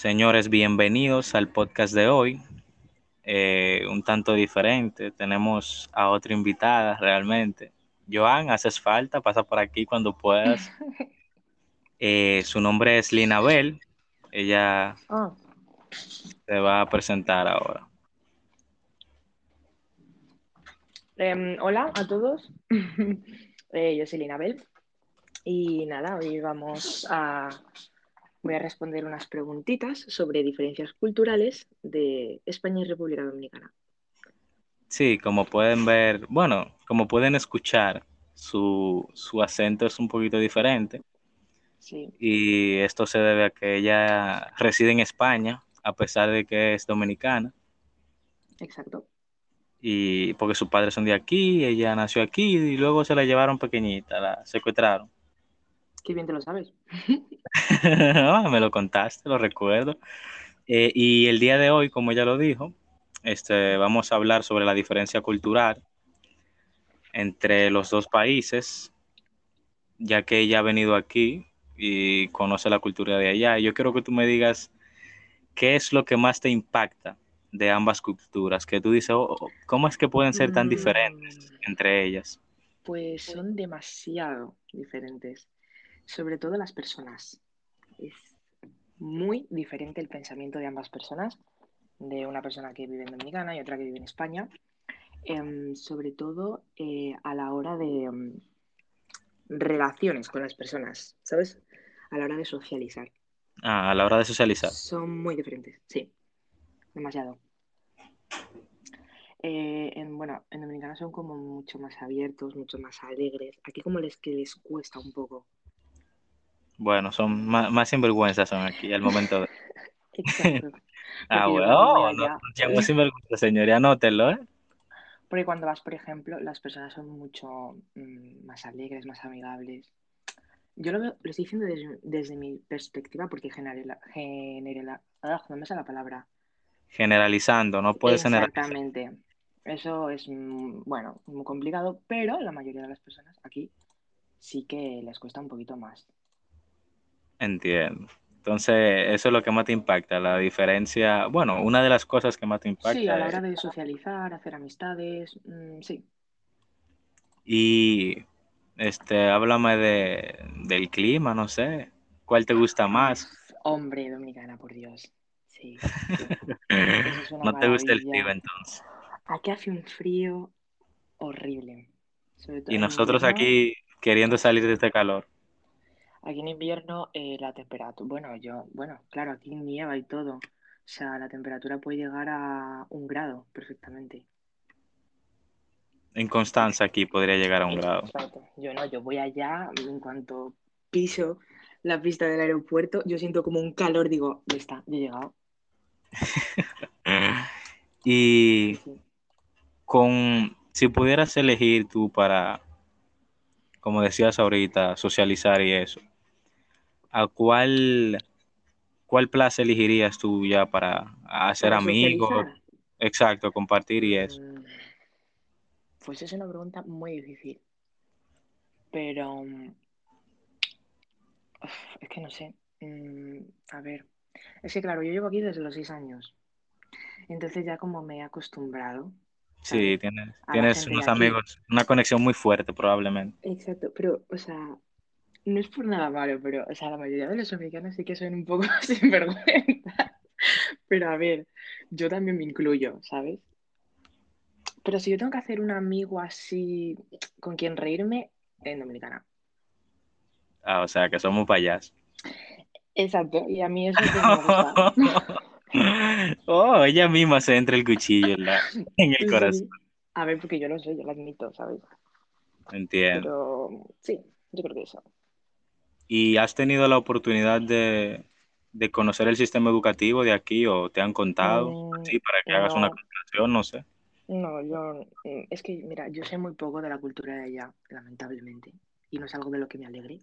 Señores, bienvenidos al podcast de hoy. Eh, un tanto diferente. Tenemos a otra invitada realmente. Joan, haces falta, pasa por aquí cuando puedas. Eh, su nombre es Lina Bell. Ella Ah, se va a presentar ahora. em, hola a todos, Eh, yo soy Lina Bell y nada, hoy vamos a... Voy a responder unas preguntitas sobre diferencias culturales de España y República Dominicana. Sí, como pueden ver, bueno, como pueden escuchar, su, su acento es un poquito diferente Sí, y esto se debe a que ella reside en España, a pesar de que es dominicana, exacto. y porque sus padres son de aquí, ella nació aquí y luego se la llevaron pequeñita, la secuestraron. Qué bien te lo sabes. Ah, Me lo contaste, lo recuerdo. Eh, y el día de hoy, como ella lo dijo, este, vamos a hablar sobre la diferencia cultural entre los dos países, ya que ella ha venido aquí y conoce la cultura de allá. Yo quiero que tú me digas qué es lo que más te impacta de ambas culturas, que tú dices, "Oh, oh, ¿cómo es que pueden ser tan diferentes Mm, entre ellas? Pues son demasiado diferentes, sobre todo las personas. Es muy diferente el pensamiento de ambas personas, de una persona que vive en Dominicana y otra que vive en España, em, sobre todo eh, a la hora de em, relaciones con las personas, ¿sabes? A la hora de socializar. Ah, a la hora de socializar. Son muy diferentes, sí, demasiado. Eh, en, bueno, en Dominicana son como mucho más abiertos, mucho más alegres. Aquí como les que les cuesta un poco. Bueno, son más, más sinvergüenzas son aquí al momento de... Exacto. Ah, bueno, no, no sinvergüenza, señor, anótelo, ¿eh? porque cuando vas, por ejemplo, las personas son mucho mm, más alegres, más amigables. Yo lo veo, lo estoy diciendo desde, desde mi perspectiva porque generela, generela, ah, no me sale la palabra. Generalizando, no puedes generalizar. Exactamente. Eso es, mm, bueno, muy complicado, pero la mayoría de las personas aquí sí que les cuesta un poquito más. Entiendo. Entonces, eso es lo que más te impacta, la diferencia, bueno, una de las cosas que más te impacta. Sí, a la hora es- de socializar, hacer amistades, mm, sí. y, este, háblame de, del clima, no sé, ¿cuál te gusta más? Hombre, dominicana, por Dios. Sí, es ¿No te gusta el frío entonces? Aquí hace un frío horrible. Sobre todo Y nosotros aquí queriendo salir de este calor. Aquí en invierno eh, la temperatura, bueno, yo, bueno, claro, aquí nieva y todo. O sea, la temperatura puede llegar a un grado perfectamente. En Constanza aquí podría llegar a un grado. Exacto. Yo no, yo voy allá, en cuanto piso la pista del aeropuerto, yo siento como un calor, digo, ya está, ya he llegado. Y Sí, con, si pudieras elegir tú para, como decías ahorita, socializar y eso, ¿a cuál, cuál plaza elegirías tú ya para hacer Para amigos? socializar, Exacto, compartir y eso. mm, pues es una pregunta muy difícil. Pero mm, uf, es que no sé. Mm, a ver, es que claro, yo llevo aquí desde los seis años. Entonces ya como me he acostumbrado, Sí, tienes, tienes unos amigos, una conexión muy fuerte probablemente. Exacto, pero, o sea, no es por nada malo, pero, o sea, la mayoría de los americanos sí que son un poco sinvergüenza. Pero a ver, yo también me incluyo, ¿sabes? Pero si yo tengo que hacer un amigo así con quien reírme, en Dominicana. Ah, o sea, que somos payasos. Exacto, y a mí eso pues me gusta. Oh, ella misma se entra el cuchillo en, la- en el corazón. Sí. A ver, porque yo lo sé, yo lo admito, ¿sabes? Entiendo. Pero sí, yo creo que eso. ¿Y has tenido la oportunidad de, de conocer el sistema educativo de aquí o te han contado Mm, así para que hagas una no, comparación? No sé. no, yo, mm, es que, mira, yo sé muy poco de la cultura de allá, lamentablemente, y no es algo de lo que me alegre.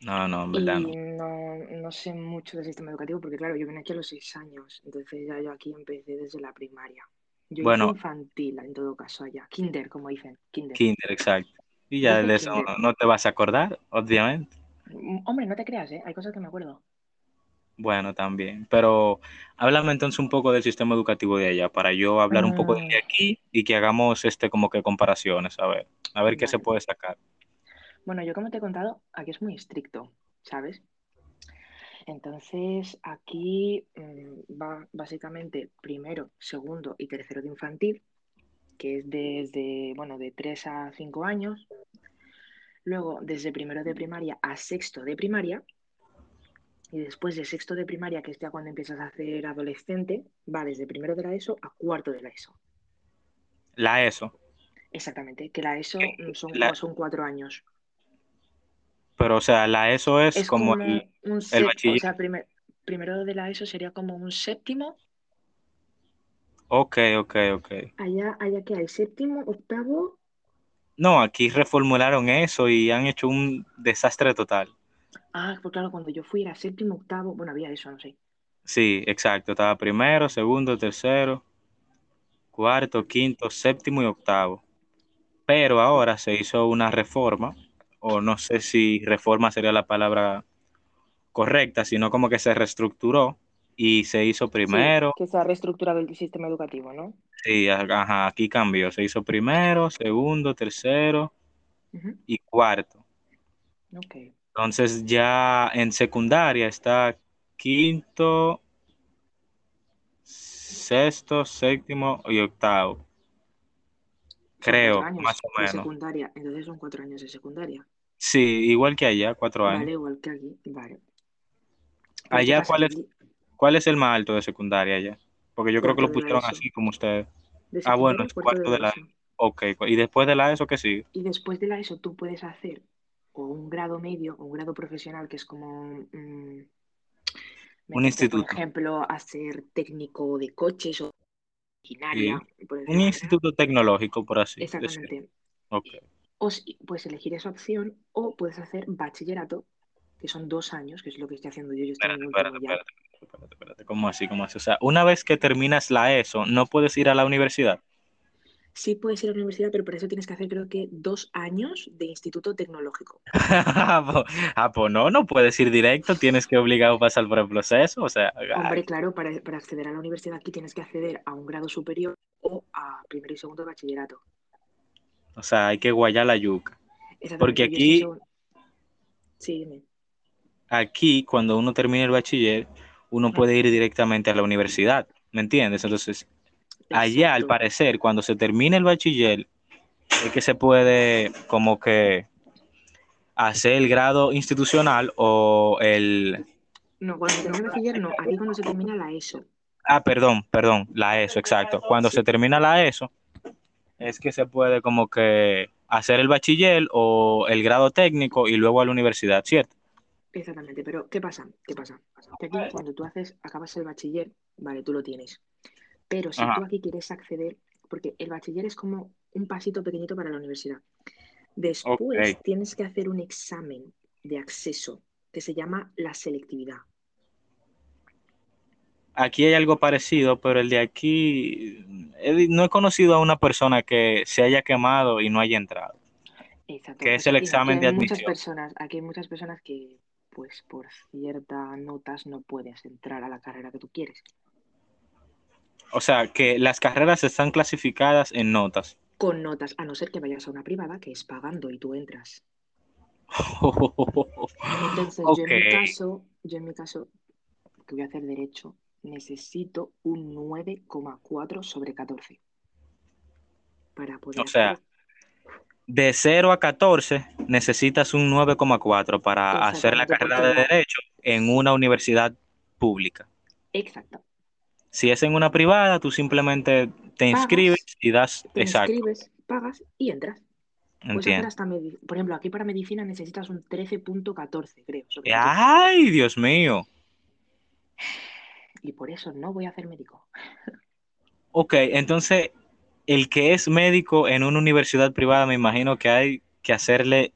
No, no, en verdad no. Y no, no sé mucho del sistema educativo porque, claro, yo vine aquí a los seis años, entonces ya yo aquí empecé desde la primaria. Yo hice Bueno, infantil, en todo caso, allá. Kinder, como dicen, kinder. kinder, exacto. Y ya de eso no te vas a acordar, obviamente. Mm, Hombre, no te creas, ¿eh? Hay cosas que me acuerdo. Bueno, también. Pero háblame entonces un poco del sistema educativo de allá, para yo hablar un poco de Mm, aquí y que hagamos este como que comparaciones, a ver, a ver qué se puede sacar. Bueno, yo como te he contado, aquí es muy estricto, ¿sabes? Entonces, aquí mm, va básicamente primero, segundo y tercero de infantil, que es desde, bueno, de 3 a 5 años. Luego, desde primero de primaria a sexto de primaria. Y después de sexto de primaria, que es ya cuando empiezas a ser adolescente, va desde primero de la ESO a cuarto de la ESO. La ESO. Exactamente, que la ESO mm, son, La- son cuatro años. pero o sea, la ESO es Es como como el, un el set, o bachiller. sea, primer- primero de la ESO sería como un séptimo. Ok, ok, ok. Allá, allá que hay séptimo, octavo. No, aquí reformularon eso y han hecho un desastre total. Ah, pues claro, cuando yo fui era séptimo, octavo. Bueno, había eso, no sé. Sí, exacto. Estaba primero, segundo, tercero, cuarto, quinto, séptimo y octavo. Pero ahora se hizo una reforma, o no sé si reforma sería la palabra correcta, sino como que se reestructuró y se hizo Sí, primero. que se ha reestructurado el sistema educativo, ¿no? Sí, ajá, aquí cambió. Se hizo primero, segundo, tercero y cuarto. Ok. Entonces ya en secundaria está quinto, sexto, séptimo y octavo. Creo, años más o de menos. secundaria. Entonces son cuatro años de secundaria. Sí, igual que allá, cuatro años. Vale, igual que aquí. Vale. Pero ¿qué Allá, pasa? ¿Cuál es, el más alto de secundaria allá? Porque yo creo que lo pusieron así como ustedes. De Ah, bueno, es cuarto de la. ESO. Ok, y después de la ESO, ¿qué sigue? Y después de la ESO tú puedes hacer o un grado medio o un grado profesional que es como mm, Un meterte, por instituto. ejemplo, a ser técnico de coches o maquinaria, Sí. Un instituto tecnológico, por así decirlo. Exactamente. Ok. O si- puedes elegir esa opción o puedes hacer bachillerato, que son dos años, que es lo que estoy haciendo yo. Yo estoy en Espérate, último espérate, espérate, espérate, espérate. ¿Cómo así? ¿Cómo así? O sea, una vez que terminas la ESO, ¿no puedes ir a la universidad? Sí puedes ir a la universidad, pero para eso tienes que hacer creo que dos años de instituto tecnológico. Ah, pues- no, no puedes ir directo, tienes que obligado a pasar por el proceso, o sea, Hombre, ay, claro, para, para acceder a la universidad aquí tienes que acceder a un grado superior o a primero y segundo de bachillerato. o sea, hay que guayar la yuca. Porque aquí. Sí, dime. Aquí, cuando uno termina el bachiller, uno puede ir directamente a la universidad, ¿me entiendes? Entonces, allá, al parecer, cuando se termine el bachiller, es que se puede como que hacer el grado institucional o el... No, cuando se termina el bachiller, no. Aquí cuando se termina la ESO. Ah, perdón, perdón, la ESO, exacto. Cuando se termina la ESO, es que se puede como que hacer el bachiller o el grado técnico y luego a la universidad, ¿cierto? Exactamente, pero ¿qué pasa? ¿Qué pasa? Que aquí cuando tú haces, acabas el bachiller, vale, tú lo tienes. Pero si Ajá. tú aquí quieres acceder, porque el bachiller es como un pasito pequeñito para la universidad. Después tienes que hacer un examen de acceso que se llama la selectividad. Aquí hay algo parecido, pero el de aquí, he- no he conocido a una persona que se haya quemado y no haya entrado. Exacto. Que es el aquí examen aquí de hay muchas admisión. personas, aquí hay muchas personas que, pues, por ciertas notas no puedes entrar a la carrera que tú quieres. O sea, que las carreras están clasificadas en notas. Con notas, a no ser que vayas a una privada que es pagando y tú entras. Entonces, yo en mi caso, yo en mi caso, que voy a hacer derecho, necesito un 9,4 sobre 14 para poder O sea. De 0 a 14 necesitas un 9,4 para hacer la carrera de. Derecho en una universidad pública. Exacto. Si es en una privada, tú simplemente te inscribes Pagas, y das... te Exacto, inscribes, pagas y entras. Entiendo. hasta. Por ejemplo, aquí para medicina necesitas un 13.14, creo, sobre 14. ¡Ay, Dios mío! Y por eso no voy a hacer médico. Ok, entonces, el que es médico en una universidad privada, me imagino que hay que hacerle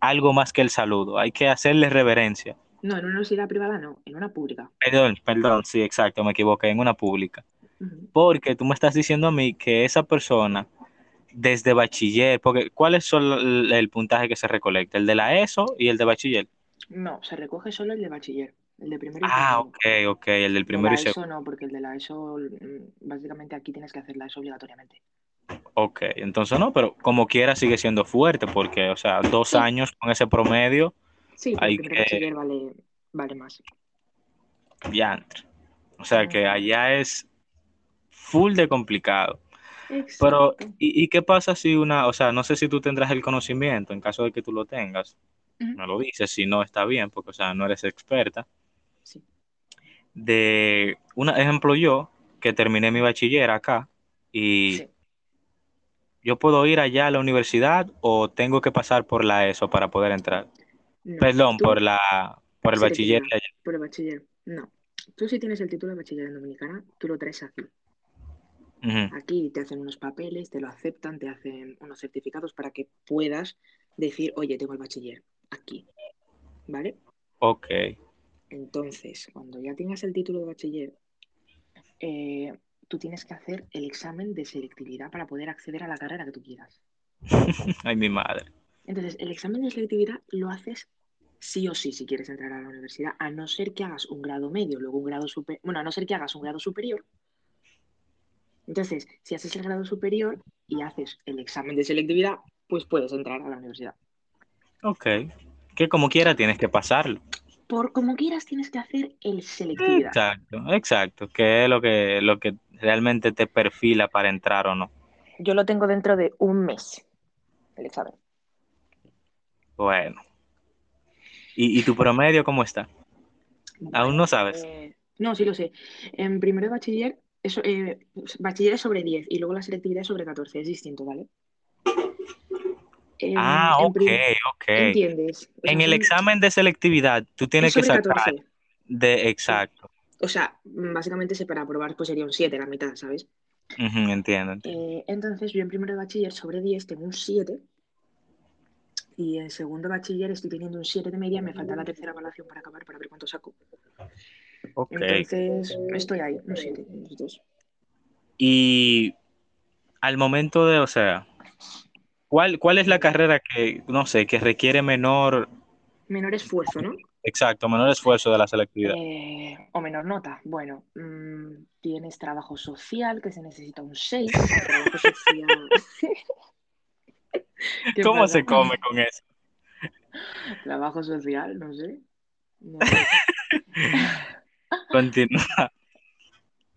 algo más que el saludo, hay que hacerle reverencia. No, en una universidad privada no, en una pública. Perdón, perdón, sí, exacto, me equivoqué, en una pública. Porque tú me estás diciendo a mí que esa persona, desde bachiller, porque ¿cuál es el, el puntaje que se recolecta? ¿El de la ESO y el de bachiller? No, se recoge solo el de bachiller. El de primero y Ah, segundo. ok, ok, el del De primero y segundo. ESO no, porque el de la ESO, mm, básicamente aquí tienes que hacer la ESO obligatoriamente. Ok, entonces no, pero como quiera sigue siendo fuerte porque, o sea, dos Sí. años con ese promedio, Sí, hay el que, vale, vale más. diantre. O sea, que allá es full de complicado. Pero. ¿y, y qué pasa si una, o sea, no sé si tú tendrás el conocimiento, en caso de que tú lo tengas, Ujú. me lo dices, si no está bien, porque, o sea, no eres experta, Sí. de, un ejemplo yo, que terminé mi bachiller acá, y Sí. yo puedo ir allá a la universidad o tengo que pasar por la ESO para poder entrar. No. Perdón, por la, por el bachiller allá. por el bachiller. No. Tú si tienes el título de bachiller en Dominicana, tú lo traes aquí. Aquí te hacen unos papeles, te lo aceptan, te hacen unos certificados para que puedas decir, oye, tengo el bachiller aquí. ¿Vale? Ok, Entonces, cuando ya tengas el título de bachiller, eh, tú tienes que hacer el examen de selectividad para poder acceder a la carrera que tú quieras. ay mi madre. Entonces, el examen de selectividad lo haces sí o sí si quieres entrar a la universidad, a no ser que hagas un grado medio, luego un grado superior, bueno, a no ser que hagas un grado superior. Entonces, si haces el grado superior y haces el examen de selectividad, pues puedes entrar a la universidad. Ok, que como quiera tienes que pasarlo. Por como quieras, tienes que hacer el selectividad. Exacto, exacto, que es lo que, lo que realmente te perfila para entrar o no. Yo lo tengo dentro de un mes, el examen. Bueno. ¿Y, y tu promedio cómo está? ¿Aún no sabes? Eh, no, sí lo sé. En primero de bachiller, eso, eh, bachiller es sobre 10 y luego la selectividad es sobre 14, es distinto, ¿vale? En, Ah, en ok, ok. ¿Entiendes? O sea, En el son- examen de selectividad, tú es tienes que sacar 14. de exacto. O sea, básicamente se para aprobar pues sería un 7, la mitad, ¿sabes? Entiendo, entiendo. Eh, entonces yo en primero de bachiller sobre 10 tengo un 7 y en segundo de bachiller estoy teniendo un 7 de media, me falta la tercera evaluación para acabar para ver cuánto saco. Ok. Entonces estoy ahí, un 7, los dos. Y al momento de, o sea, ¿cuál, cuál es la carrera que, no sé, que requiere menor, Menor esfuerzo, ¿no? exacto, menor esfuerzo de la selectividad? Eh, o menor nota. Bueno, mm, tienes trabajo social que se necesita un 6. Trabajo social. ¿Qué ¿Cómo pasa? se come con eso? Trabajo social, no sé. No sé. Continúa.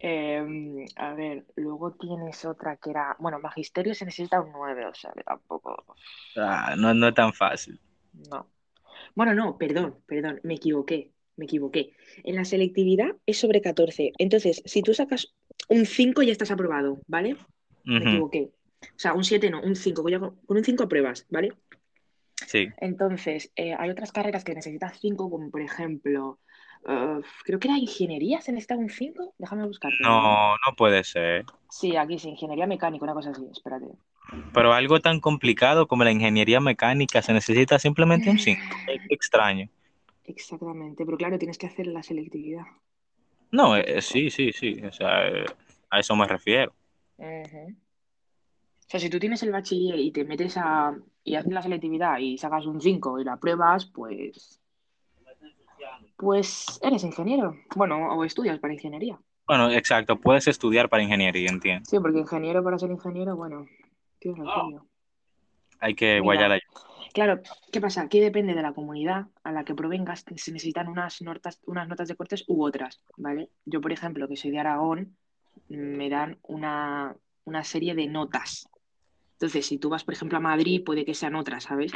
Eh, a ver, luego tienes otra que era. Bueno, magisterio se necesita un 9, o sea que tampoco. Ah, no, no es tan fácil. No. Bueno, no, perdón, perdón, me equivoqué. Me equivoqué. En la selectividad es sobre 14. Entonces, si tú sacas un 5 ya estás aprobado, ¿vale? Me equivoqué. O sea, un 7 no, un 5. Con con un 5 apruebas, ¿vale? Sí. Entonces, eh, hay otras carreras que necesitas 5, como por ejemplo, creo que era ingeniería, se necesita un 5. Déjame buscarte. ¿vale? No, no puede ser. Sí, aquí sí, ingeniería mecánica, una cosa así, espérate. Pero algo tan complicado como la ingeniería mecánica se necesita simplemente un 5. Qué extraño. Exactamente, pero claro, tienes que hacer la selectividad. No, eh, sí, sí, sí. O sea, eh, a eso me refiero. O sea, si tú tienes el bachiller y te metes a y haces la selectividad y sacas un 5 y la pruebas, pues pues eres ingeniero. Bueno, o estudias para ingeniería. Bueno, exacto. Puedes estudiar para ingeniería, entiendo. Sí, porque ingeniero para ser ingeniero, bueno, tienes lo suyo. Hay que Mira. guayar ahí. Claro, ¿qué pasa? Que depende de la comunidad a la que provengas, se necesitan unas notas, unas notas de cortes u otras, ¿vale? Yo, por ejemplo, que soy de Aragón, me dan una, una serie de notas. Entonces, si tú vas, por ejemplo, a Madrid, puede que sean otras, ¿sabes?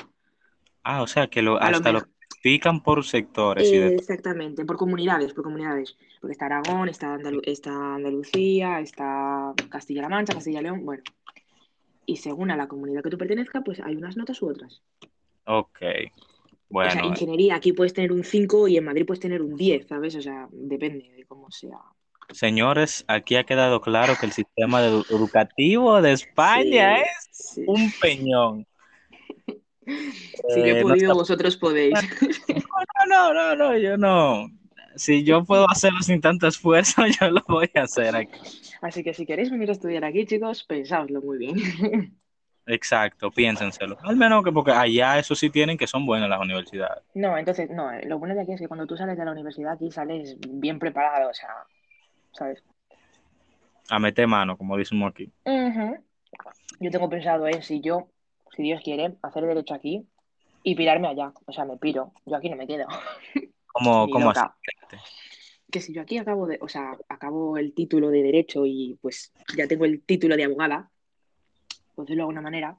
Ah, o sea, que lo, A lo hasta lo explican por sectores y Eh, de exactamente, por comunidades, por comunidades. Porque está Aragón, está, Andalu- está Andalucía, está Castilla-La Mancha, Castilla-León, bueno. Y según a la comunidad que tú pertenezcas, pues hay unas notas u otras. Ok. o sea, Bueno, eh, ingeniería, aquí puedes tener un 5 y en Madrid puedes tener un 10, ¿sabes? O sea, depende de cómo sea. señores, aquí ha quedado claro que el sistema educativo de España Sí, es sí. un peñón. Si yo he Eh, no podido, vosotros podéis. No, no, no, no, yo no. Si yo puedo hacerlo sin tanto esfuerzo, yo lo voy a hacer aquí. Así que si queréis venir a estudiar aquí, chicos, pensáoslo muy bien. Exacto, piénsenselo. Al menos que porque allá eso sí tienen que son buenas las universidades. No, entonces, no, eh, lo bueno de aquí es que cuando tú sales de la universidad aquí sales bien preparado, o sea, ¿sabes? A meter mano, como decimos aquí. Yo tengo pensado en si yo, si Dios quiere, hacer derecho aquí y pirarme allá. O sea, me piro. Yo aquí no me quedo. ¿Cómo, cómo así? Que si yo aquí acabo de, o sea, acabo el título de derecho y pues ya tengo el título de abogada, pues decirlo de alguna manera,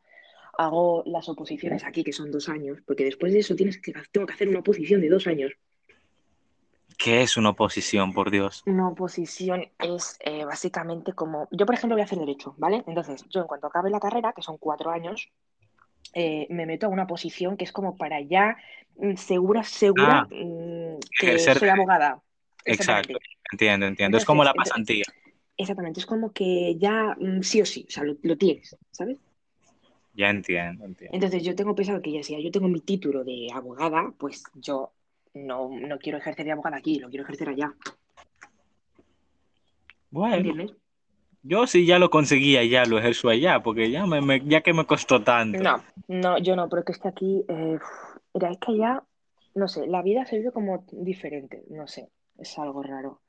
hago las oposiciones aquí, que son dos años, porque después de eso tienes que, tengo que hacer una oposición de dos años. ¿Qué es una oposición, por Dios? Una oposición es eh, básicamente como. Yo, por ejemplo, voy a hacer derecho, ¿vale? Entonces, yo en cuanto acabe la carrera, que son cuatro años, eh, me meto a una posición que es como para ya mm, segura, segura Ah, mm, que ejercer soy abogada. Exacto, entiendo, entiendo. Es como la Entonces, pasantía. exactamente, es como que ya mm, sí o sí, o sea, lo, lo tienes, ¿sabes? Ya entiendo, entiendo. Entonces, yo tengo pensado que ya si yo tengo mi título de abogada, pues yo no, no quiero ejercer de abogada aquí, lo quiero ejercer allá, Bueno, ¿entiendes? Yo sí ya lo conseguía, ya lo ejerzo allá, porque ya, me, me- ya que me costó tanto. No, no, yo no, pero que esté aquí, eh, mira, es que allá, no sé, la vida se vive como diferente, no sé, es algo raro.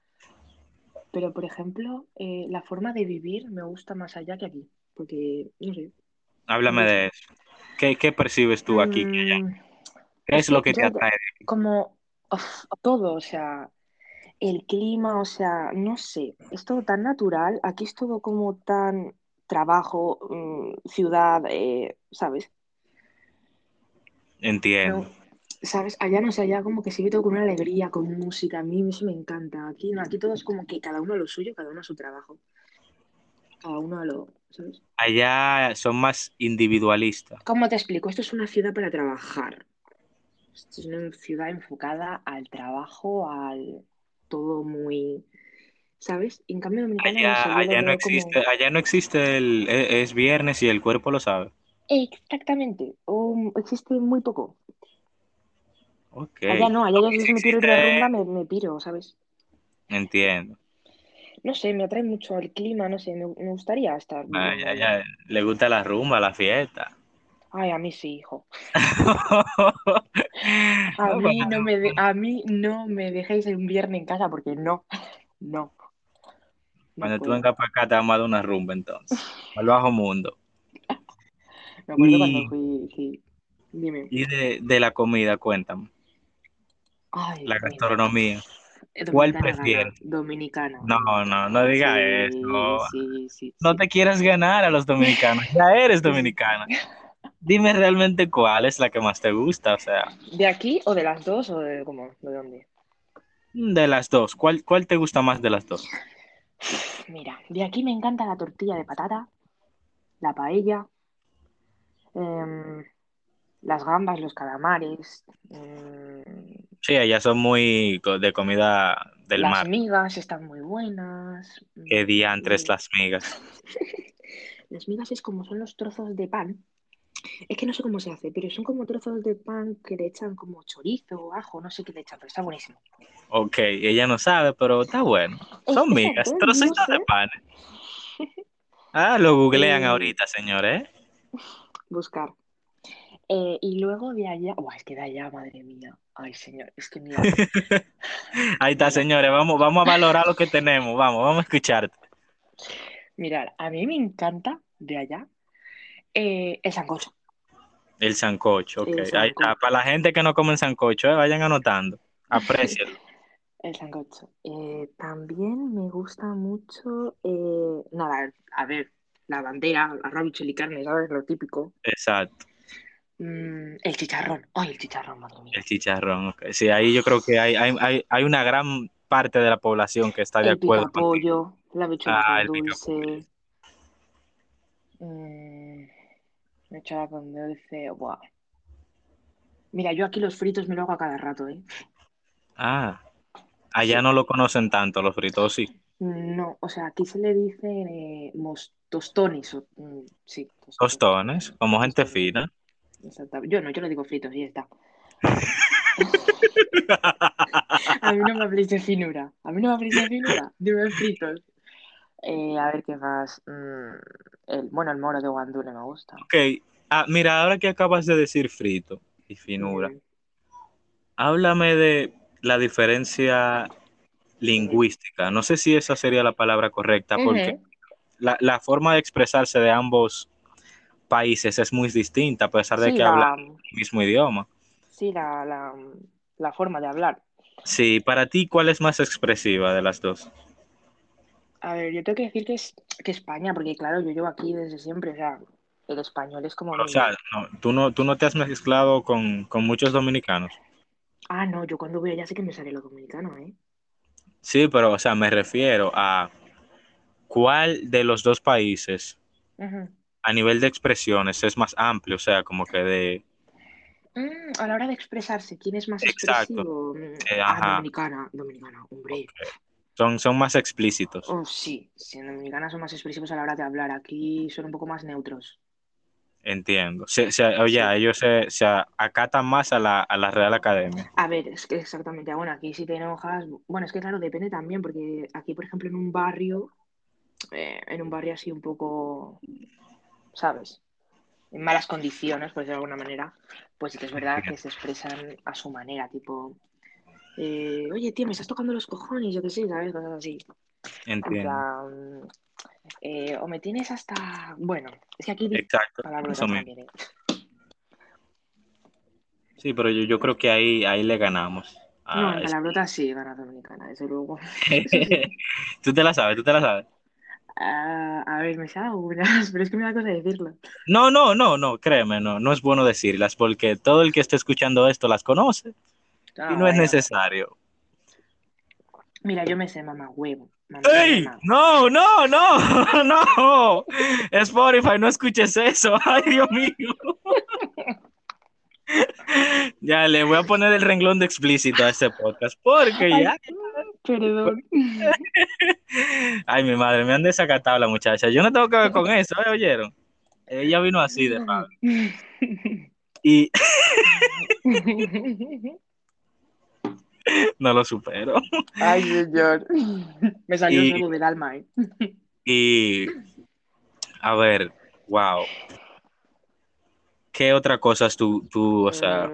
Pero, por ejemplo, eh, la forma de vivir me gusta más allá que aquí, porque, no sé. Háblame no sé. de eso. ¿Qué, qué percibes tú aquí? que allá? Mm, ¿Qué es es lo que que te yo, atrae? como uf, todo, o sea, el clima, o sea, no sé, es todo tan natural, aquí es todo como tan trabajo, mm, ciudad, eh, ¿sabes? Entiendo. No, ¿sabes? Allá no sé, allá como que vive todo con una alegría, con música, a mí eso me encanta. Aquí no, aquí todo es como que cada uno a lo suyo, cada uno a su trabajo. Cada uno a lo, ¿sabes? Allá son más individualistas. ¿Cómo te explico? Esto es una ciudad para trabajar. Esto es una ciudad enfocada al trabajo, al todo muy, ¿sabes? En cambio Dominicana, no Allá, allá no como... existe, allá no existe el, e- es viernes y el cuerpo lo sabe. Exactamente, o existe muy poco. Allá no, allá yo si me de existe, rumba, me, me piro, ¿sabes? entiendo. No sé, me atrae mucho el clima, no sé, me, me gustaría estar Ah, allá. ya, le gusta la rumba, la fiesta. Ay, a mí sí, hijo. A mí no me de- a mí no me dejéis un viernes en casa porque no, no, no cuando tú vengas para acá te vamos a dar una rumba entonces. Al bajo mundo. Me acuerdo cuando Y, fui, sí. Dime. y de, de la comida, cuéntame. Ay, La gastronomía. eh, ¿Cuál prefieres? dominicana, No, no, no dominicana. diga Sí, eso. sí, No te quieras ganar a los dominicanos. Ya eres dominicana. Dime realmente cuál es la que más te gusta. O sea, ¿De aquí o de las dos o de cómo? ¿De dónde? de las dos. ¿Cuál, cuál te gusta más de las dos? Mira, de aquí me encanta la tortilla de patata, la paella, em, las gambas, los calamares, mm, Sí, ellas son muy de comida del las mar. migas están muy buenas. Qué mm, diantres y- las migas. Las migas es como son los trozos de pan. Es que no sé cómo se hace, pero son como trozos de pan que le echan como chorizo, ajo, no sé qué le echan, pero está buenísimo. Ok, ella no sabe, pero está bueno. Son migas, no trocitos de pan. Ah, lo googlean Eh, ahorita, señores. ¿eh? buscar. Eh, y luego de allá, Buah, es que de allá, madre mía. Ay, señor, es que mira, Ahí está, señores. Vamos, vamos a valorar lo que tenemos. Vamos, vamos a escucharte. mirad, a mí me encanta de allá eh, el sancocho. El sancocho, ok. El Ahí está. Para la gente que no come sancocho, eh, vayan anotando. Aprecialo. El sancocho. Eh, también me gusta mucho, nada, a ver, la bandera, arroz, chile y carne, ¿sabes? Lo típico. Exacto. Mm, el chicharrón. Ay, el chicharrón, madre mía. El chicharrón, ok. Sí, ahí yo creo que hay, hay, hay, hay una gran parte de la población que está de El acuerdo picapollo, la habichuela Ah, el dulce. Mm, habichuela con dulce, buah. Mira, yo aquí los fritos me lo hago a cada rato, ¿eh? Ah, allá no lo conocen tanto, los fritos, sí. No, o sea, aquí se le dicen eh, mos- tostones. o- mm, sí, tostones. Tostones, como gente Tostones. fina. Exactamente. Yo no, yo lo digo fritos y ya está. A mí no me habléis de finura. A mí no me habléis de finura. Dime fritos. Eh, a ver qué más. Mm, el, bueno, el moro de guandule me gusta. Ok. Ah, mira, ahora que acabas de decir frito y finura, Mm, háblame de la diferencia lingüística. No sé si esa sería la palabra correcta, porque la, la forma de expresarse de ambos países es muy distinta, a pesar de Sí, que hablan la, el mismo idioma. sí, la, la, la forma de hablar. Sí, para ti, ¿cuál es más expresiva de las dos? A ver, yo tengo que decir que es que España, porque claro, yo llevo aquí desde siempre, o sea, el español es como O sea, no, tú, no, tú no te has mezclado con, con muchos dominicanos. Ah, no, yo cuando voy allá sé que me sale lo dominicano, ¿eh? Sí, pero, o sea, me refiero a cuál de los dos países a nivel de expresiones es más amplio, o sea, como que de... Mm, a la hora de expresarse, ¿quién es más Exacto. expresivo? Mm, Eh, ah, ajá. dominicana, dominicana, hombre. Son, son más explícitos. Oh, sí, sí, en dominicana son más expresivos a la hora de hablar. Aquí son un poco más neutros. Entiendo. Se, se- oye, Sí. ellos se, se acatan más a la, a la Real Academia. A ver, es que exactamente, bueno, aquí si te enojas, bueno, es que claro, depende también, porque aquí, por ejemplo, en un barrio, eh, en un barrio así un poco, ¿sabes? En malas condiciones, por decirlo de alguna manera, pues sí que es verdad que se expresan a su manera, tipo, eh, oye, tío, me estás tocando los cojones, yo qué sé, ¿sabes? Cosas así. En Entiendo. plan, eh, o me tienes hasta, bueno, es que aquí Exacto. también, ¿eh? Sí, pero yo, yo creo que ahí, ahí le ganamos. No, en palabrotas sí, gana Dominicana, desde luego. Eso sí. tú te la sabes, tú te la sabes. Ah, a ver, me sé algunas, pero es que me da cosa decirlo. No, no, no, no, créeme, no, no es bueno decirlas porque todo el que esté escuchando esto las conoce Ah, y no es necesario. Mira, yo me sé mamá huevo. Mamá ¡Ey! hueva. No, no, no, no. Spotify, no escuches eso. Ay, Dios mío. Ya le voy a poner el renglón de explícito a este podcast porque Ay, ya. Perdón. Ay, mi madre, me han desacatado la muchacha. Yo no tengo que ver con eso, ¿eh? ¿Oyeron? Ella vino así de Pablo. Y no lo supero. Ay, señor. Me salió Y- el nuevo del alma, ¿eh? Y a ver, wow. ¿Qué otra cosas tú, tú, o sea,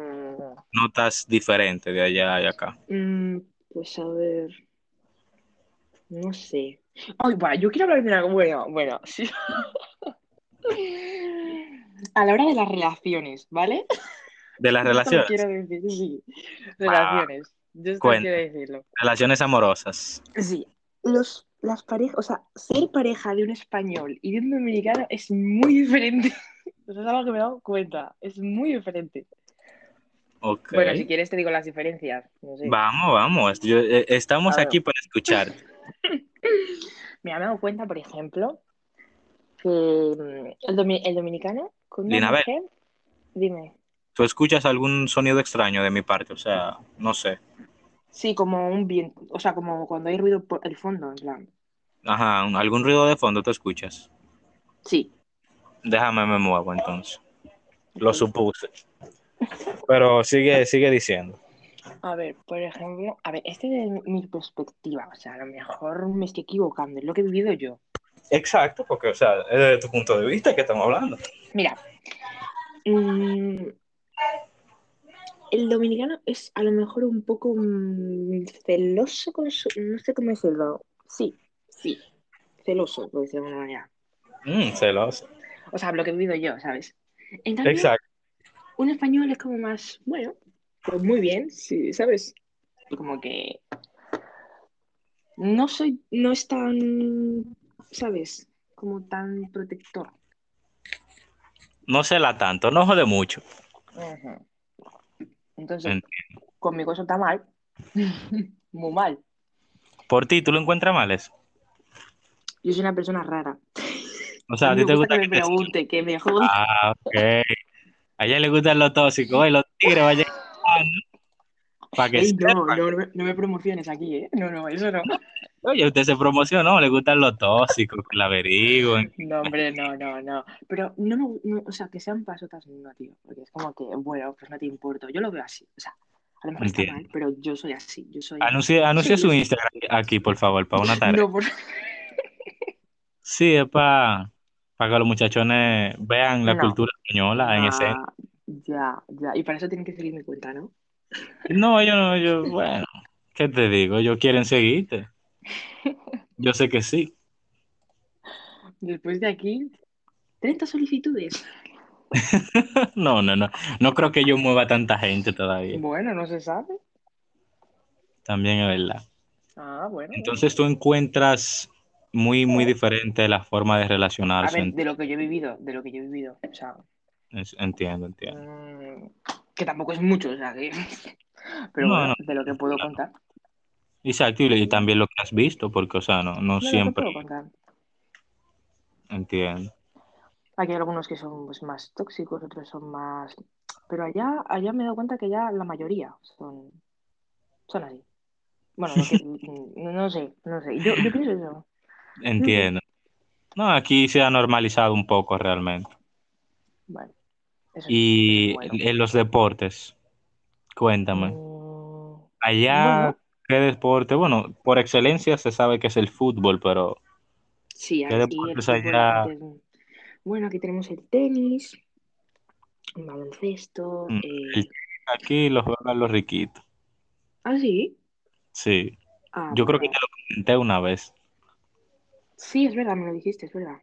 notas diferente de allá y acá? Mm, pues a ver. No sé. Ay, va, yo quiero hablar de una. Bueno, bueno, sí. A la hora de las relaciones, ¿vale? De las relaciones, quiero decir, sí. Relaciones. Yo cuenta. quiero decirlo. relaciones amorosas. Sí. Los, las parejas, o sea, ser pareja de un español y de un dominicano es muy diferente. Eso es algo que me he dado cuenta. Es muy diferente. Ok. Bueno, si quieres te digo las diferencias. No sé. Vamos, vamos. Yo- eh, estamos aquí para escuchar. Mira, me he dado cuenta, por ejemplo, que mm, el, domi- el dominicano con una mujer, dime, ¿Tú escuchas algún sonido extraño de mi parte? O sea, no sé. sí, como un viento, o sea, como cuando hay ruido por el fondo, en plan, Ajá, algún ruido de fondo tú escuchas. sí. Déjame me muevo entonces. Lo supuse. Pero sigue, sigue diciendo. A ver, por ejemplo, a ver, este de mi perspectiva, o sea, a lo mejor me estoy equivocando, es lo que he vivido yo. Exacto, porque, o sea, es desde tu punto de vista que estamos hablando. Mira, mm, el dominicano es a lo mejor un poco mm, celoso con su, no sé cómo decirlo, sí, sí, celoso, por decirlo de alguna manera. Mm, celoso. O sea, lo que he vivido yo, ¿sabes? En cambio, Exacto. un español es como más, bueno, pues muy bien, sí, ¿sabes? Como que no soy, no es tan, ¿sabes? Como tan protector. No se la tanto, no jode mucho. Entonces, Entiendo. conmigo eso está mal. Muy mal. Por ti, ¿tú lo encuentras mal eso? Yo soy una persona rara. O sea, A ti te gusta gusta que que me te... pregunte, que me joda. Ah, ok. A ella le gustan los tóxicos, y los tigres vayan para que Ey, sepan. no, no, no me promociones aquí, ¿eh? No, no, eso no. Oye, usted se promocionó, le gustan los tóxicos, que la averigüen. No, hombre, no, no, no. Pero no me, no, o sea, que sean pasotas no, tío. Porque es como que, bueno, pues no te importo. Yo lo veo así. O sea, a lo mejor está mal, pero yo soy así. Yo soy. Anuncie, anuncie su. Instagram aquí, por favor, para una tarea. No, por... Sí, es para que los muchachones vean la No. cultura española en ese. Ah, ya, ya. Y para eso tienen que seguir mi cuenta, ¿no? No, ellos no, ellos, bueno, ¿qué te digo? Ellos quieren seguirte. Yo sé que sí. Después de aquí, 30 solicitudes. No, no, no. No creo que yo mueva tanta gente todavía. Bueno, no se sabe. También es verdad. Ah, bueno. Entonces tú encuentras muy, muy diferente la forma de A relacionarse. ver, de lo que yo he vivido, de lo que yo he vivido. O sea, Entiendo, entiendo. mm, que tampoco es mucho, o sea, que... Pero No, bueno, no, de lo que puedo contar. Exacto, y, también lo que has visto, porque, o sea, no, no siempre entiendo. Aquí hay algunos que son pues, más tóxicos, otros son más... Pero allá, allá me he dado cuenta que ya la mayoría son, son así. Bueno, lo que, no sé, no sé. Yo, yo pienso eso. Entiendo. No, aquí se ha normalizado un poco realmente. Bueno, eso Y bueno. en los deportes, cuéntame. Mm, Allá, ¿qué deporte? Bueno, por excelencia se sabe que es el fútbol, pero sí, ¿qué aquí el deportes allá? Bueno, aquí tenemos el tenis, el baloncesto, Mm, eh... el- aquí lo juegan los riquitos. ¿Ah, sí? Sí, Ah, yo creo que te lo comenté una vez. Sí, es verdad, me lo dijiste, es verdad.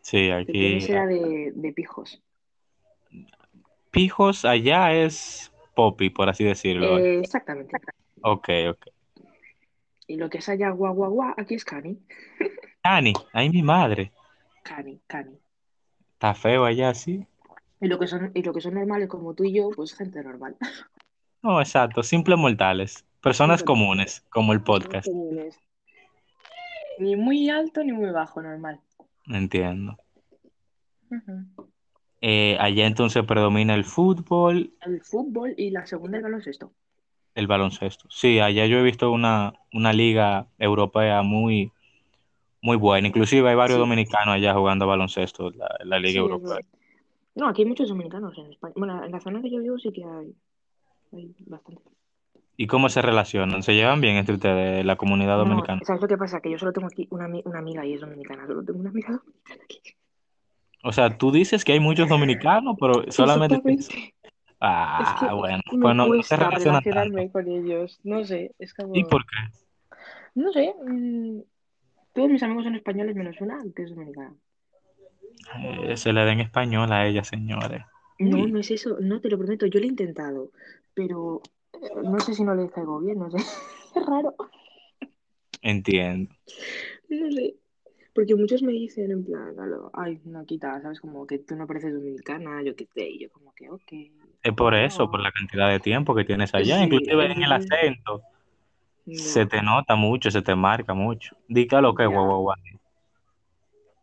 Sí, El aquí. tenis era de, de pijos. Pijos allá es popi, por así decirlo. Eh, exactamente. Ok, ok. Y lo que es allá guau guau guau, aquí es cani. Cani, ay mi madre. Cani, cani. Está feo allá, sí. Y lo que son, y lo que son normales como tú y yo, pues gente normal. No, exacto, simples mortales. Personas comunes, como el podcast. comunes. Ni muy alto ni muy bajo, normal. Entiendo. Eh, allá entonces predomina el fútbol, El fútbol y la segunda el baloncesto. El baloncesto. Sí, allá yo he visto una, una liga europea muy, muy buena. Inclusive hay varios Sí. dominicanos allá jugando baloncesto en la, la liga Sí, europea. No, aquí hay muchos dominicanos en España. Bueno, en la zona que yo vivo sí que hay, hay bastante. ¿Y cómo se relacionan? ¿Se llevan bien entre ustedes, la comunidad No, dominicana? ¿sabes lo que pasa? Que yo solo tengo aquí una, una amiga y es dominicana. Solo tengo una amiga dominicana aquí. O sea, tú dices que hay muchos dominicanos, pero solamente... Ah, Es que bueno, me pues no, se tanto. relacionarme con ellos. No sé, es como... ¿Y por qué? No sé. mm, todos mis amigos son españoles menos una que es dominicana. Eh, se le den español a ella, señores. No, no es eso. No, te lo prometo. Yo lo he intentado. Pero eh, no sé si no le caigo bien, no sé. Es raro. Entiendo. No sé. Porque muchos me dicen en plan, "Alo, ay, no quita, ¿sabes? Como que tú no pareces dominicana, yo qué sé. Y yo como que, ok. Es por eso, por la cantidad de tiempo que tienes allá. Sí, Inclusive en el acento se te nota mucho, se te marca mucho. Di que lo que, guau, guau, guau.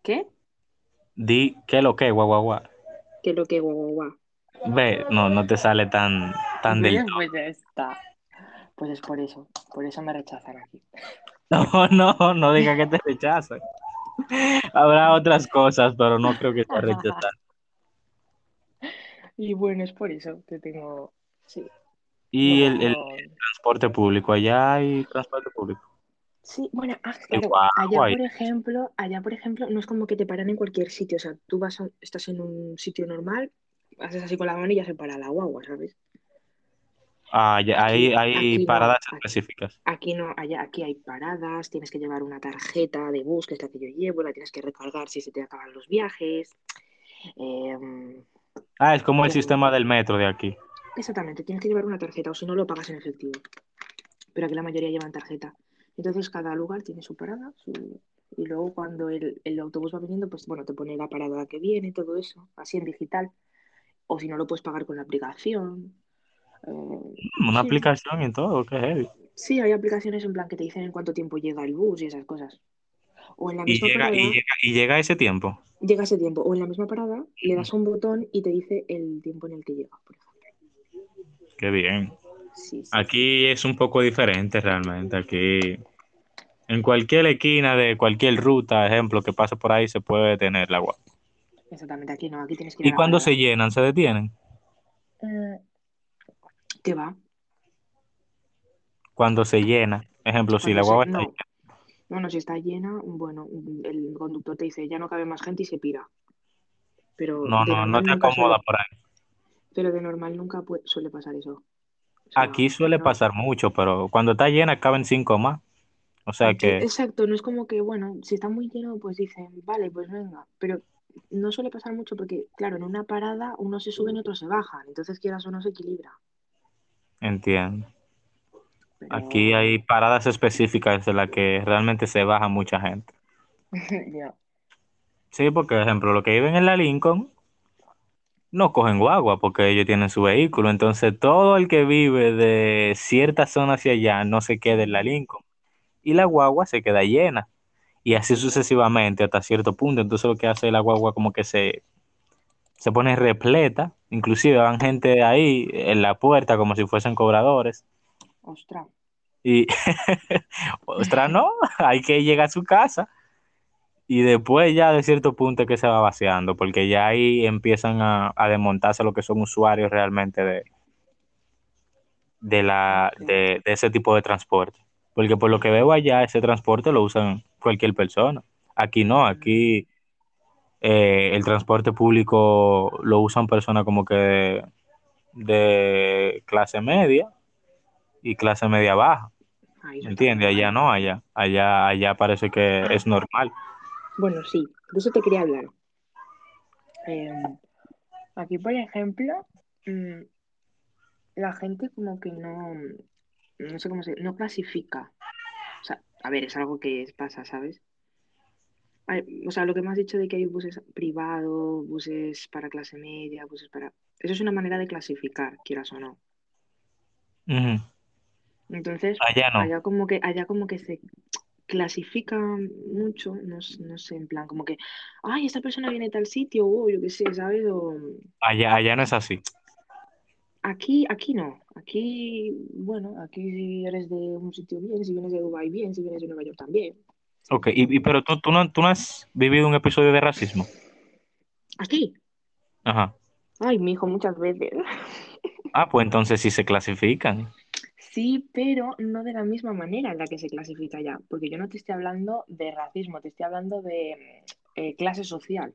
¿Qué? Di que lo que, guau, guau, guau. Que lo que guau, guau, guau. Ve, no, no te sale tan, tan del Pues, todo. pues ya está. Pues es por eso. Por eso me rechazan aquí. No, no, no diga que te rechazan. Habrá otras cosas, pero no creo que te rechazan. Y bueno, es por eso que tengo. Sí. Y el, transporte público, allá hay transporte público. Sí, bueno, ah, claro, Igual, allá guay. por ejemplo, allá por ejemplo, no es como que te paran en cualquier sitio, o sea, tú vas a- estás en un sitio normal, haces así con la mano y ya se para la guagua, ¿sabes? Ah, ya, hay, Aquí- hay aquí no, paradas aquí- específicas. Aquí no, allá, aquí hay paradas, tienes que llevar una tarjeta de bus, que es la que yo llevo, la tienes que recargar si se te acaban los viajes. Em, Ah, es como el sistema del metro de aquí. Exactamente, tienes que llevar una tarjeta o si no lo pagas en efectivo. Pero aquí la mayoría llevan tarjeta. Entonces cada lugar tiene su parada su- y luego cuando el, el autobús va viniendo, pues bueno, te pone la parada que viene, todo eso, así en digital. O si no lo puedes pagar con la aplicación. Eh, Una sí. aplicación y todo, qué heavy. Sí, hay aplicaciones en plan que te dicen en cuánto tiempo llega el bus y esas cosas. O en la Y llega, parada, y llega, y llega ese tiempo. llega ese tiempo. O en la misma parada, le das a un botón y te dice el tiempo en el que llega, por ejemplo. Qué bien. Sí, sí, Aquí es un poco diferente realmente. Aquí, en cualquier esquina de cualquier ruta, ejemplo, que pase por ahí, se puede detener la agua. Exactamente, aquí no, aquí tienes que ir Y la cuando se llenan, se detienen. Eh, ¿Qué va? Cuando se llena, ejemplo, si Cuando la se- guagua está no. llena. Bueno, si está llena, bueno, el conductor te dice, ya no cabe más gente y se pira. Pero No, no, no te acomoda suele, por ahí. pero de normal nunca suele pasar eso. O sea, Aquí suele no. pasar mucho, pero cuando está llena caben cinco más. O sea Aquí, que exacto, no es como que, bueno, si está muy lleno, pues dicen, vale, pues venga. Pero no suele pasar mucho porque, claro, en una parada unos se suben y otros se bajan. Entonces, quieras o no, se equilibra. entiendo. Aquí hay paradas específicas en las que realmente se baja mucha gente. Sí, porque, por ejemplo, los que viven en la Lincoln no cogen guagua porque ellos tienen su vehículo. Entonces, todo el que vive de cierta zona hacia allá no se queda en la Lincoln. Y la guagua se queda llena. Y así sucesivamente hasta cierto punto. Entonces, lo que hace la guagua como que se, se pone repleta. Inclusive van gente ahí en la puerta como si fuesen cobradores. Ostras. Y, ostras, no, hay que llegar a su casa. Y después ya de cierto punto es que se va vaciando, porque ya ahí empiezan a, a desmontarse lo que son usuarios realmente de, de, la, de, de ese tipo de transporte. Porque por lo que veo allá, ese transporte lo usan cualquier persona. Aquí no, aquí eh, el transporte público lo usan personas como que de, de clase media y clase media baja. ¿Entiendes? Allá no, allá. Allá, allá parece que es normal. Bueno, sí, de eso te quería hablar. Eh, aquí, por ejemplo, mm, la gente como que no, no sé cómo se, no clasifica. O sea, a ver, es algo que pasa, ¿sabes? O sea, lo que me has dicho de que hay buses privados, buses para clase media, buses para... Eso es una manera de clasificar, quieras o no. Ujú. Entonces, Allá no. allá como que, allá como que se clasifica mucho, no, no sé, en plan, como que, ay, esta persona viene de tal sitio, o yo qué sé, ¿sabes? O Allá, allá no es así. aquí, aquí no. Aquí, bueno, aquí si eres de un sitio bien, si vienes de Dubái bien, si vienes de Nueva York también. Ok, y, y- pero tú, tú, no, tú no has vivido un episodio de racismo. Aquí, Ajá. ay, mi hijo, muchas veces. Ah, pues entonces sí se clasifican. Sí, pero no de la misma manera en la que se clasifica allá, porque yo no te estoy hablando de racismo, te estoy hablando de eh, clase social,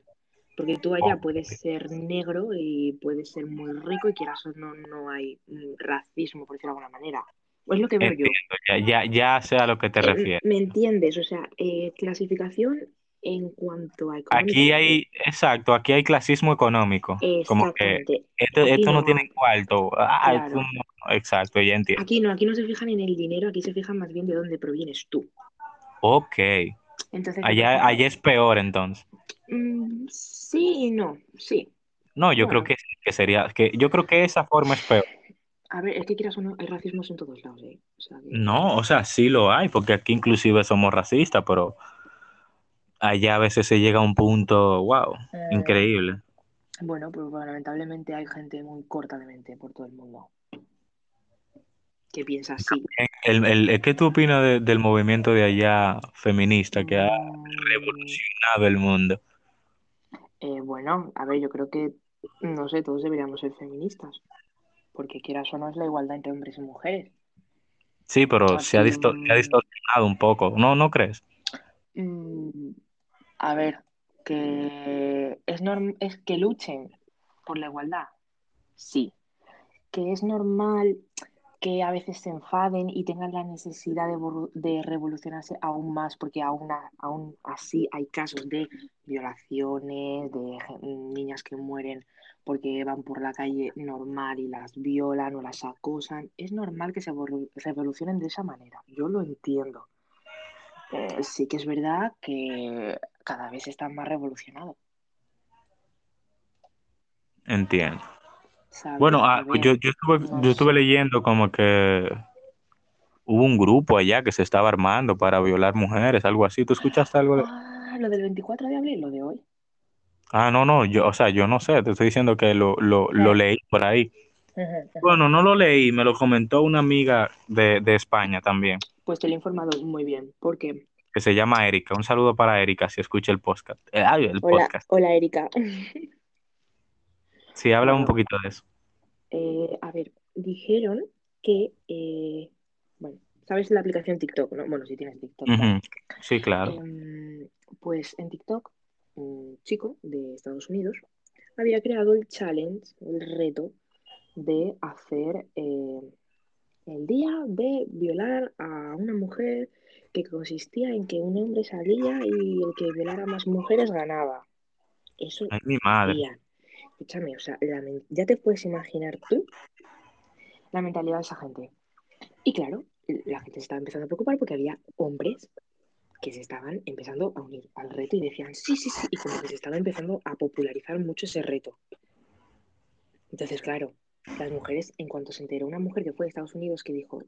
porque tú allá puedes ser negro y puedes ser muy rico y quieras o no, no hay mm, racismo, por decirlo de alguna manera. O es lo que veo yo. Entiendo, ya, ya, ya sé a lo que te Eh, refieres. ¿me entiendes? O sea, eh, clasificación en cuanto a económico. Aquí hay, exacto, aquí hay clasismo económico. Como que Exactamente. esto, esto no no tiene cuarto. Ah, esto Claro. no- Exacto, ya entiendo. Aquí no, aquí no se fijan en el dinero, aquí se fijan más bien de dónde provienes tú. Ok. Entonces, ¿qué Allá, pasa? allá es peor entonces. Mm, sí y no, sí. No, yo creo que, que sería, que yo creo que esa forma es peor. a ver, es que quieras o no, hay racismos en todos lados, ¿eh? O sea que, No, o sea, sí lo hay, porque aquí inclusive somos racistas, pero allá a veces se llega a un punto, wow, eh, increíble. bueno, pues bueno, lamentablemente hay gente muy corta de mente por todo el mundo que piensa así. El, el, ¿Qué tú opinas de- del movimiento de allá feminista que ha Mm, revolucionado el mundo? eh, bueno, a ver, yo creo que, no sé, todos deberíamos ser feministas, porque quieras o no es la igualdad entre hombres y mujeres. Sí, pero se ha, se ha distorsionado un poco, ¿no, no crees? mm, a ver, que es, norm- es que luchen por la igualdad, sí. Que es normal que a veces se enfaden y tengan la necesidad de, de revolucionarse aún más, porque aún, aún así hay casos de violaciones, de niñas que mueren porque van por la calle normal y las violan o las acosan. Es normal que se revolucionen de esa manera, yo lo entiendo. Eh, sí que es verdad que cada vez están más revolucionados, Entiendo. ¿Sabes? Bueno, ah, yo, yo estuve, no yo estuve leyendo como que hubo un grupo allá que se estaba armando para violar mujeres, algo así. ¿Tú escuchaste algo de Ah, lo del 24 de abril, lo de hoy. Ah, no, no, yo, o sea, yo no sé, te estoy diciendo que lo, lo, lo leí por ahí. Bueno, no lo leí, me lo comentó una amiga de, de España también, Pues te lo he informado muy bien, porque... que se llama Erika. Un saludo para Erika si escucha el podcast. Eh, el Hola, podcast. hola Erika. Sí, habla un poquito de eso. eh, a ver, dijeron que, eh, bueno, ¿Sabes la aplicación TikTok? ¿no? Bueno, si tienes TikTok. Claro. Sí, claro. Em, pues en TikTok, un chico de Estados Unidos había creado el challenge, el reto de hacer eh, el día de violar a una mujer que consistía en que un hombre salía y el que violara más mujeres ganaba. Eso Ay, mi madre. Escúchame, o sea, ya te puedes imaginar tú la mentalidad de esa gente. Y claro, la gente se estaba empezando a preocupar porque había hombres que se estaban empezando a unir al reto y decían, sí, sí, sí, y como que se estaba empezando a popularizar mucho ese reto. Entonces, claro, las mujeres, en cuanto se enteró una mujer que fue de Estados Unidos que dijo,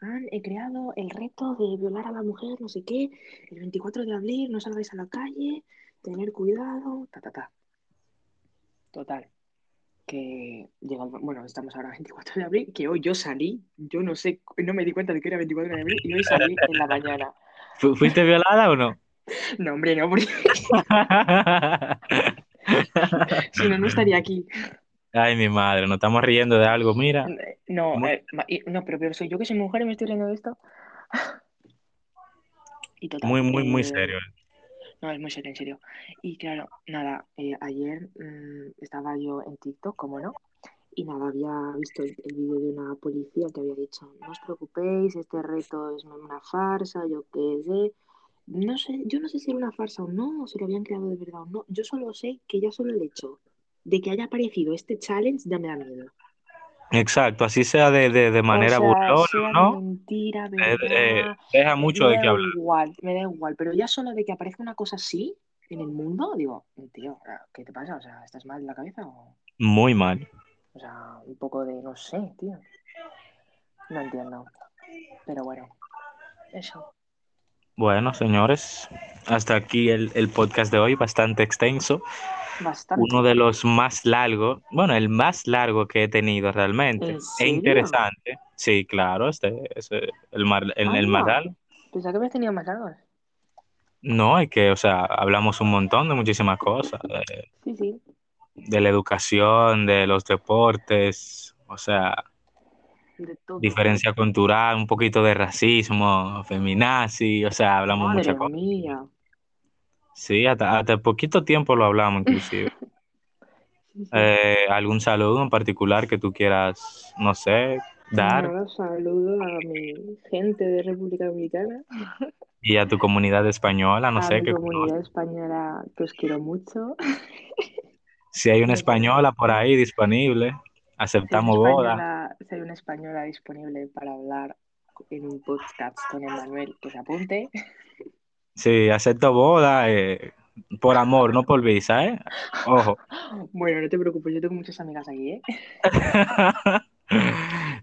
han he creado el reto de violar a la mujer, no sé qué, el 24 de abril no salgáis a la calle, tener cuidado, ta, ta, ta. Total. Que llega, el- bueno, estamos ahora 24 de abril, que hoy yo salí, yo no sé, no me di cuenta de que era 24 de abril y hoy salí en la mañana. ¿Fu- ¿Fuiste violada o no? No, hombre, no, porque si no, no estaría aquí. Ay, mi madre, nos estamos riendo de algo. Mira, No, eh, no, pero peor soy yo que soy mujer y me estoy riendo de esto. Y total, muy, muy, muy eh, serio. No, es muy serio, en serio. Y claro, nada, eh, ayer mm, estaba yo en TikTok, como no, y nada, había visto el, el vídeo de una policía que había dicho, no os preocupéis, este reto es una farsa, yo qué sé. No sé, yo no sé si era una farsa o no, o si lo habían creado de verdad o no. Yo solo sé que ya solo el hecho de que haya aparecido este challenge ya me da miedo. Exacto, así sea de, de, de manera o sea, burlona, sea de ¿no? mentira, Eh, verdad, eh, deja mucho me de qué da hablar. igual, me da igual, pero ya solo de que aparezca una cosa así en el mundo, digo, tío, ¿qué te pasa? O sea, ¿estás mal de la cabeza? O, Muy mal. o sea, un poco de, no sé, tío. No entiendo. Pero bueno, eso. Bueno, señores, hasta aquí el, el podcast de hoy, bastante extenso. Bastante. Uno de los más largos, bueno, el más largo que he tenido realmente. ¿En E interesante. Sí, claro, este es el, mar- el, el más largo. Pensaba que habías tenido más largos. No, es que, o sea, hablamos un montón de muchísimas cosas, de, Sí, sí. de la educación, de los deportes, o sea, De todo. diferencia cultural, un poquito de racismo, feminazi, o sea, hablamos Madre muchas cosas. mía. Sí, hasta, hasta poquito tiempo lo hablamos inclusive. Eh, ¿algún saludo en particular que tú quieras, no sé, dar Nada, saludo a mi gente de República Dominicana, y a tu comunidad española, no a sé, que comunidad española que os quiero mucho. si hay una española por ahí disponible, aceptamos boda. si hay una española disponible para hablar en un podcast con Emanuel, que se apunte. Sí, acepto boda eh, por amor, no por visa, ¿eh? Ojo. Bueno, no te preocupes, yo tengo muchas amigas aquí, ¿eh?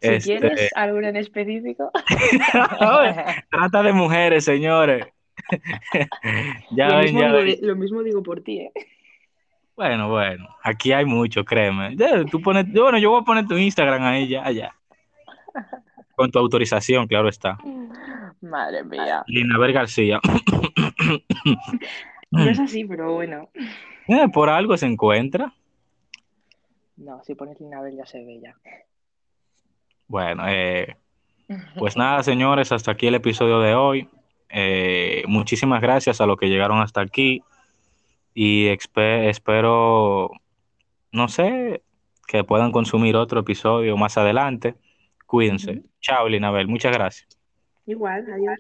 Si Este, quieres alguna en específico. trata de mujeres, señores. ya lo, ven, mismo ya ven. lo mismo digo por ti, ¿eh? Bueno, bueno, aquí hay mucho, créeme. Ya, Tú pones, bueno, yo voy a poner tu Instagram ahí ya, ya. Con tu autorización, claro está. Madre mía. Linaber García. No es así, pero bueno. Eh, por algo se encuentra. No, si pones Linabel ya se ve ya. Bueno, eh, pues nada, señores, hasta aquí el episodio de hoy. Eh, muchísimas gracias a los que llegaron hasta aquí y espero, no sé, que puedan consumir otro episodio más adelante. Cuídense. Ujú. Chao, Linabel. Muchas gracias. Igual, adiós.